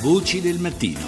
Voci del mattino.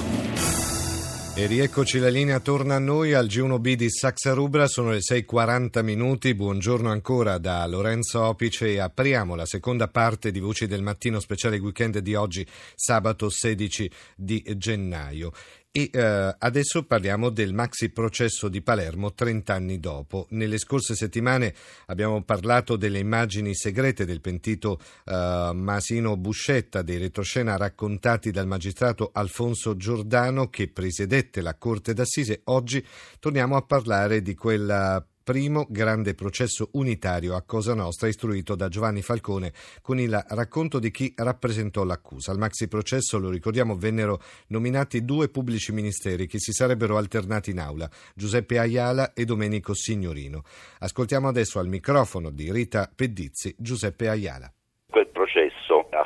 E rieccoci la linea torna a noi al G1B di Saxa Rubra, sono le 6.40 minuti, buongiorno ancora da Lorenzo Opice e apriamo la seconda parte di Voci del Mattino speciale weekend di oggi, sabato 16 di gennaio. E eh, adesso parliamo del maxi processo di Palermo 30 anni dopo. Nelle scorse settimane abbiamo parlato delle immagini segrete del pentito eh, Masino Buscetta, dei retroscena raccontati dal magistrato Alfonso Giordano che presiedette la Corte d'Assise. Oggi torniamo a parlare di quella primo grande processo unitario a Cosa Nostra istruito da Giovanni Falcone con il racconto di chi rappresentò l'accusa. Al maxi processo, lo ricordiamo, vennero nominati due pubblici ministeri che si sarebbero alternati in aula, Giuseppe Ayala e Domenico Signorino. Ascoltiamo adesso al microfono di Rita Pedizzi Giuseppe Ayala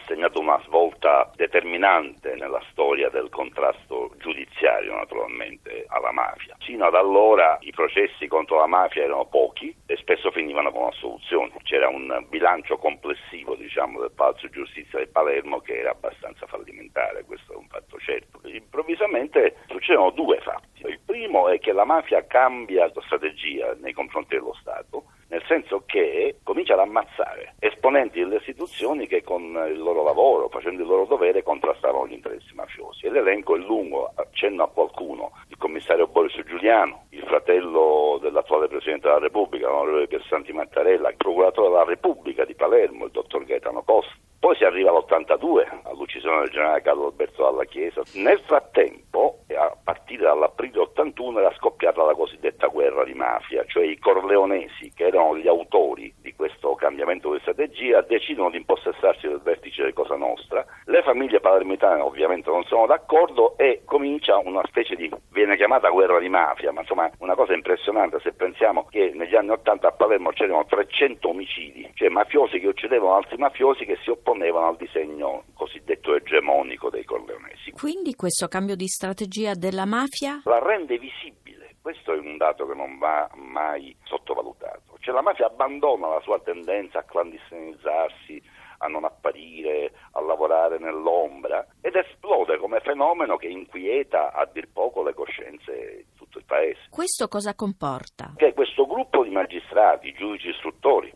segnato una svolta determinante nella storia del contrasto giudiziario naturalmente alla mafia. Sino ad allora i processi contro la mafia erano pochi e spesso finivano con assoluzioni. C'era un bilancio complessivo diciamo, del Palazzo Giustizia di Palermo che era abbastanza fallimentare, questo è un fatto certo. Improvvisamente succedono due fatti. Il primo è che la mafia cambia strategia nei confronti dello Stato nel senso che comincia ad ammazzare esponenti delle istituzioni che con il loro lavoro, facendo il loro dovere, contrastavano gli interessi mafiosi. E l'elenco è lungo, accenno a qualcuno, il commissario Boris Giuliano, il fratello dell'attuale Presidente della Repubblica, l'onorevole Piersanti Mattarella, il procuratore della Repubblica di Palermo, il dottor Gaetano Costa. Poi si arriva all'82, all'uccisione del generale Carlo Alberto Dalla Chiesa. Nel frattempo, partire dall'aprile 81, era scoppiata la cosiddetta guerra di mafia, cioè i corleonesi, che erano gli autori di questo cambiamento di strategia, decidono di impossessarsi del vertice di Cosa Nostra. Le famiglie palermitane ovviamente non sono d'accordo e comincia una specie di, viene chiamata guerra di mafia, ma insomma una cosa impressionante se pensiamo che negli anni 80 a Palermo c'erano 300 omicidi, cioè mafiosi che uccidevano altri mafiosi che si opponevano al disegno cosiddetto egemonico dei corleonesi. Quindi questo cambio di strategia della mafia? La rende visibile, questo è un dato che non va mai sottovalutato. Cioè la mafia abbandona la sua tendenza a clandestinizzarsi, a non apparire, a lavorare nell'ombra ed esplode come fenomeno che inquieta a dir poco le coscienze di tutto il paese. Questo cosa comporta? Che questo gruppo di magistrati, giudici istruttori,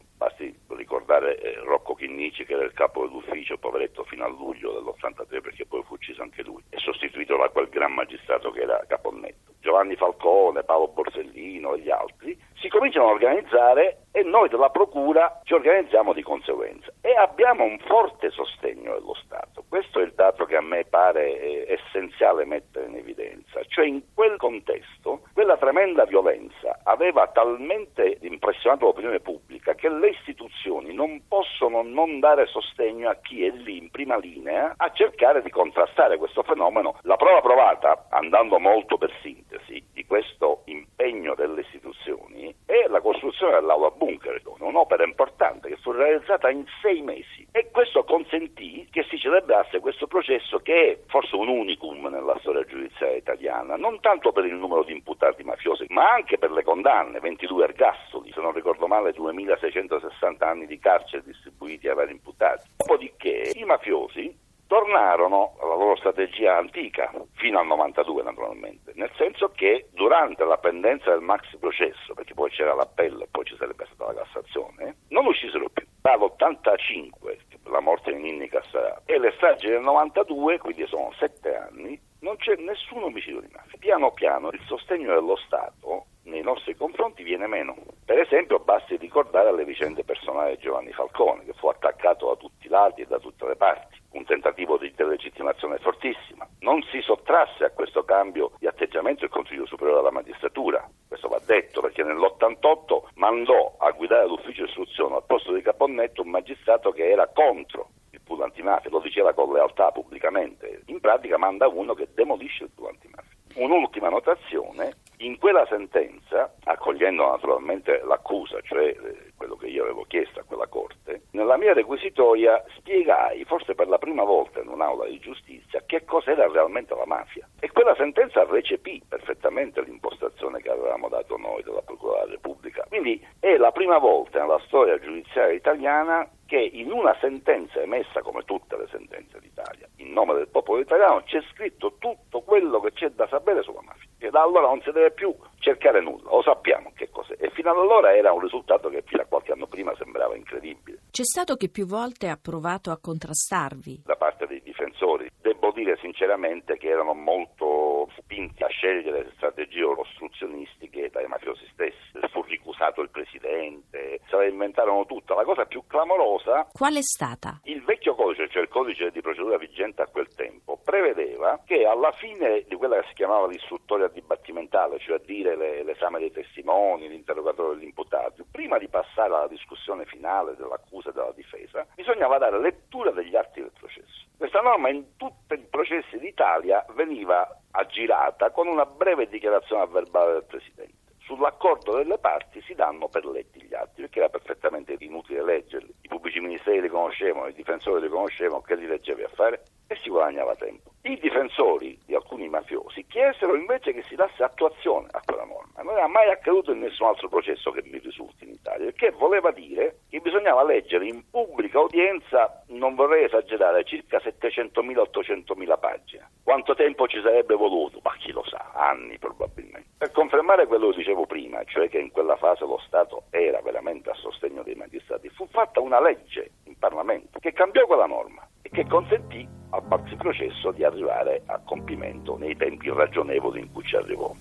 ricordare eh, Rocco Chinnici che era il capo dell'ufficio, poveretto fino a luglio dell'83 perché poi fu ucciso anche lui, e sostituito da quel gran magistrato che era Caponnetto. Giovanni Falcone, Paolo Borsellino e gli altri si cominciano a organizzare e noi della Procura ci organizziamo di conseguenza e abbiamo un forte sostegno dello Stato. Questo è il dato che a me pare eh, essenziale mettere in evidenza, cioè in quel contesto quella tremenda violenza aveva talmente impressionato l'opinione pubblica che le istituzioni non possono non dare sostegno a chi è lì in prima linea a cercare di contrastare questo fenomeno. La prova provata, andando molto per sintesi, di questo impegno delle istituzioni è la costruzione dell'aula bunker, un'opera importante che fu realizzata in sei mesi e questo consentì che si celebrasse questo processo che è forse un unicum nella storia giudiziaria italiana, non tanto per il numero di imputati mafiosi, ma anche per le condanne, 22 ergastoli, se non ricordo male 2660 anni di carcere distribuiti ai vari imputati. Dopodiché i mafiosi tornarono alla loro strategia antica, fino al 92 naturalmente, nel senso che durante la pendenza del maxi processo, perché poi c'era l'appello e poi ci sarebbe stata la Cassazione, non uscissero più. Dall'85, la morte di Ninni Cassarà, e le stragi del 92, quindi sono sette anni, non c'è nessun omicidio di mafia. Piano piano il sostegno dello Stato nei nostri confronti viene meno. Per esempio basti ricordare le vicende personali di Giovanni Falcone, che fu attaccato da tutti i lati e da tutte le parti un tentativo di delegittimazione fortissima. Non si sottrasse a questo cambio di atteggiamento il Consiglio Superiore della Magistratura, questo va detto perché nell'88 mandò a guidare l'ufficio istruzione al posto di Caponnetto un magistrato che era contro il pool antimafia, lo diceva con lealtà pubblicamente, in pratica manda uno che demolisce il pool antimafia. Un'ultima notazione, in quella sentenza, accogliendo naturalmente l'accusa, cioè eh, quello che io avevo chiesto a quella Corte, nella mia requisitoria spiegai, forse per la prima volta in un'aula di giustizia, che cos'era realmente la mafia. E quella sentenza recepì perfettamente l'impostazione che avevamo dato noi della Procura della Repubblica. Quindi è la prima volta nella storia giudiziaria italiana che in una sentenza emessa come tutte le sentenze d'Italia in nome del popolo italiano, c'è scritto tutto quello che c'è da sapere sulla mafia. E da allora non si deve più cercare nulla, lo sappiamo che cos'è. E fino ad allora era un risultato che fino a qualche anno prima sembrava incredibile. C'è stato che più volte ha provato a contrastarvi. Da parte dei difensori, devo dire sinceramente che erano molto spinti a scegliere strategie ostruzionistiche dai mafiosi stessi. Fu ricusato il presidente, se la inventarono tutta. La cosa più clamorosa. Qual è stata? Il vecchio codice, cioè il codice di procedura vigente a quel tempo, prevedeva che alla fine di quella che si chiamava l'istruttoria dibattimentale, cioè a dire le, l'esame dei testimoni, l'interrogatorio degli imputati, prima di passare alla discussione finale dell'accusa e della difesa, bisognava dare lettura degli atti del processo. Questa norma in tutti i processi d'Italia veniva aggirata con una breve dichiarazione verbale del Presidente. Sull'accordo delle parti si danno per letti gli atti, perché era perfettamente inutile leggerli. Pubblici ministeri li conoscevano, i difensori li conoscevano, che li leggevi a fare? E si guadagnava tempo. I difensori di alcuni mafiosi chiesero invece che si dasse attuazione a quella norma. Non era mai accaduto in nessun altro processo che mi risulti in Italia, perché voleva dire che bisognava leggere in pubblica udienza, non vorrei esagerare, circa 700.000-800.000 pagine. Quanto tempo ci sarebbe voluto? Ma chi lo sa, anni probabilmente. Per confermare quello che dicevo prima, cioè che in quella fase lo Stato era veramente a sostegno dei magistrati, fatta una legge in Parlamento che cambiò quella norma e che consentì al processo di arrivare a compimento nei tempi ragionevoli in cui ci arrivò.